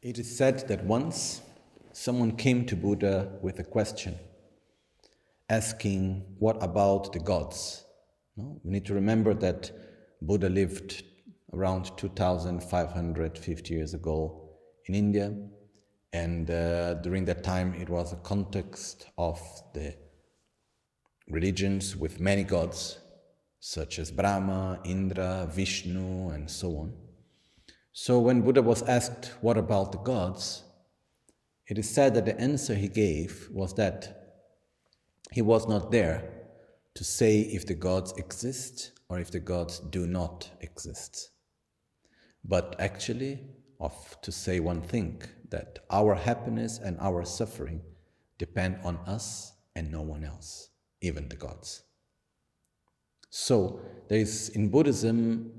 It is said that once someone came to Buddha with a question, asking, What about the gods? No? We need to remember that Buddha lived around 2550 years ago in India, and uh, during that time it was a context of the religions with many gods, such as Brahma, Indra, Vishnu, and so on. So when Buddha was asked, What about the gods? it is said that the answer he gave was that he was not there to say if the gods exist or if the gods do not exist, but actually of to say one thing that our happiness and our suffering depend on us and no one else, even the gods. So there is in Buddhism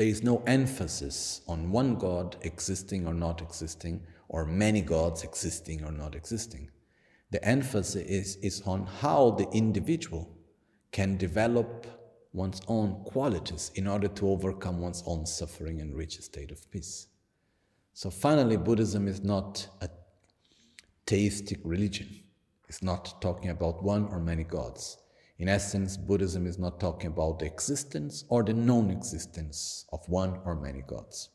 there is no emphasis on one God existing or not existing, or many gods existing or not existing. The emphasis is, is on how the individual can develop one's own qualities in order to overcome one's own suffering and reach a state of peace. So finally, Buddhism is not a theistic religion. It's not talking about one or many gods. In essence, Buddhism is not talking about the existence or the non existence of one or many gods.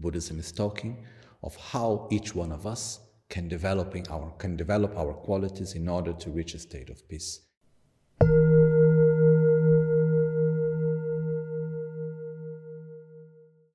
Buddhism is talking of how each one of us can, developing our, can develop our qualities in order to reach a state of peace.